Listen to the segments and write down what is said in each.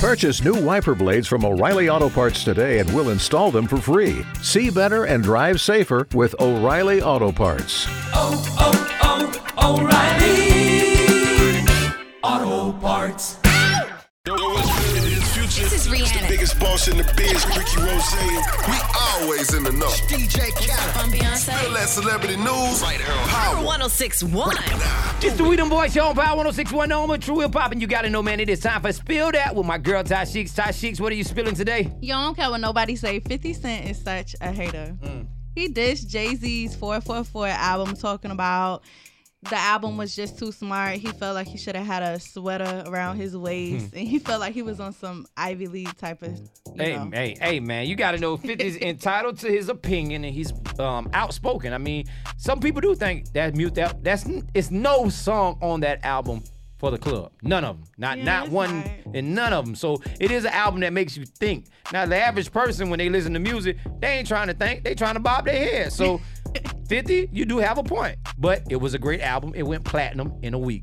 Purchase new wiper blades from O'Reilly Auto Parts today and we'll install them for free. See better and drive safer with O'Reilly Auto Parts. oh, oh, oh, O'Reilly Auto Parts. This is Rihanna. Biggest boss in the biz, Ricky Rozay. We always in the know. DJ Khaled. I'm Beyonce. That celebrity news, right here on Power. 1061. It's the We Them Boys Show on Power 1061 Home of True Hip Hop, and you gotta know, man, it is time for Spill Dat with my girl Ty Sheeks. Ty Sheeks, what are you spilling today? Yo, I don't care what nobody say. 50 Cent is such a hater. Mm. He dissed Jay Z's 444 album talking about the album was just too smart. He felt like he should have had a sweater around his waist, and he felt like he was on some Ivy League type of. Hey, know. hey, hey, man, you gotta know 50 is entitled to his opinion and he's um, outspoken. I mean, some people do think that mute that that's it's no song on that album for the club. None of them. Not Yeah, not one right. and none of them. So it is an album that makes you think. Now the average person when they listen to music, they ain't trying to think, they trying to bob their head. So 50, you do have a point. But it was a great album. It went platinum in a week.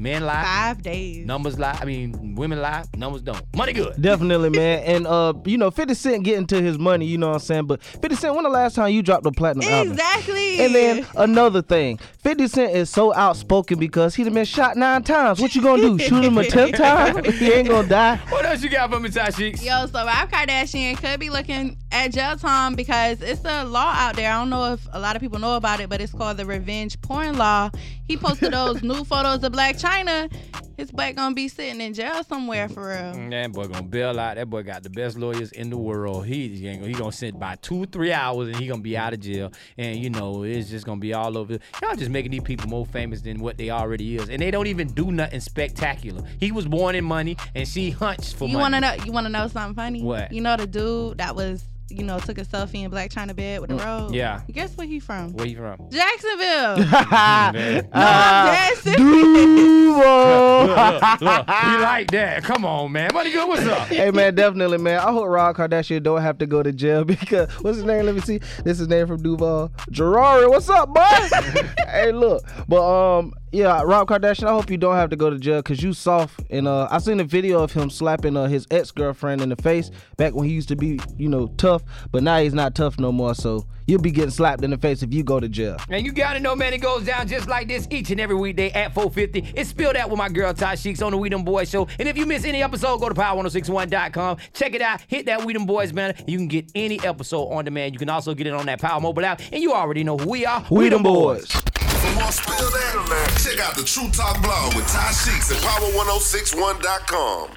Men lie, Five days. numbers lie. I mean, women lie, numbers don't. Money good. Definitely, man. And uh, you know, 50 Cent getting to his money, you know what I'm saying? But 50 Cent, when the last time you dropped a platinum album? Exactly. And then another thing, 50 Cent is so outspoken because he done been shot nine times. What you gonna do? Shoot him a tenth time? he ain't gonna die. What else you got for me, Ty Sheeks? Yo, so Rob Kardashian could be looking at jail time because it's a law out there. I don't know if a lot of people know about it, but it's called the revenge porn law. He posted those new photos of Blac Chyna. His butt gonna be sitting in jail somewhere for real. Mm, that boy gonna bail out. That boy got the best lawyers in the world. He he, gonna, sit by two three hours and he gonna be out of jail. And you know it's just gonna be all over. Y'all just making these people more famous than what they already is, and they don't even do nothing spectacular. He was born in money, and she hunched for You money. wanna know? You wanna know something funny? What? You know the dude that was, you know, took a selfie in Blac Chyna bed with the robe. Mm, yeah. Guess where he from? Where you from? Jacksonville. No, I'm dead serious. Duval. Look, you like that? Come on, man. Money good. What's up? hey man, definitely, man. I hope Rob Kardashian don't have to go to jail because what's his name? Let me see. This is name from Duval. Gerari, what's up, boy? hey, look, but um, yeah, Rob Kardashian. I hope you don't have to go to jail because you soft. And uh, I seen a video of him slapping uh, his ex girlfriend in the face back when he used to be, you know, tough. But now he's not tough no more. So you'll be getting slapped in the face if you go to jail. And you gotta know, man, it goes down just like this each and every weekday at 450. It's spilled out with my girl Ty Sheeks on the We Them Boys show. And if you miss any episode, go to power1061.com. Check it out. Hit that We Them Boys banner. You can get any episode on demand. You can also get it on that Power Mobile app. And you already know who we are. We them boys. For more spill that, check out the True Talk blog with Ty Sheeks at power1061.com.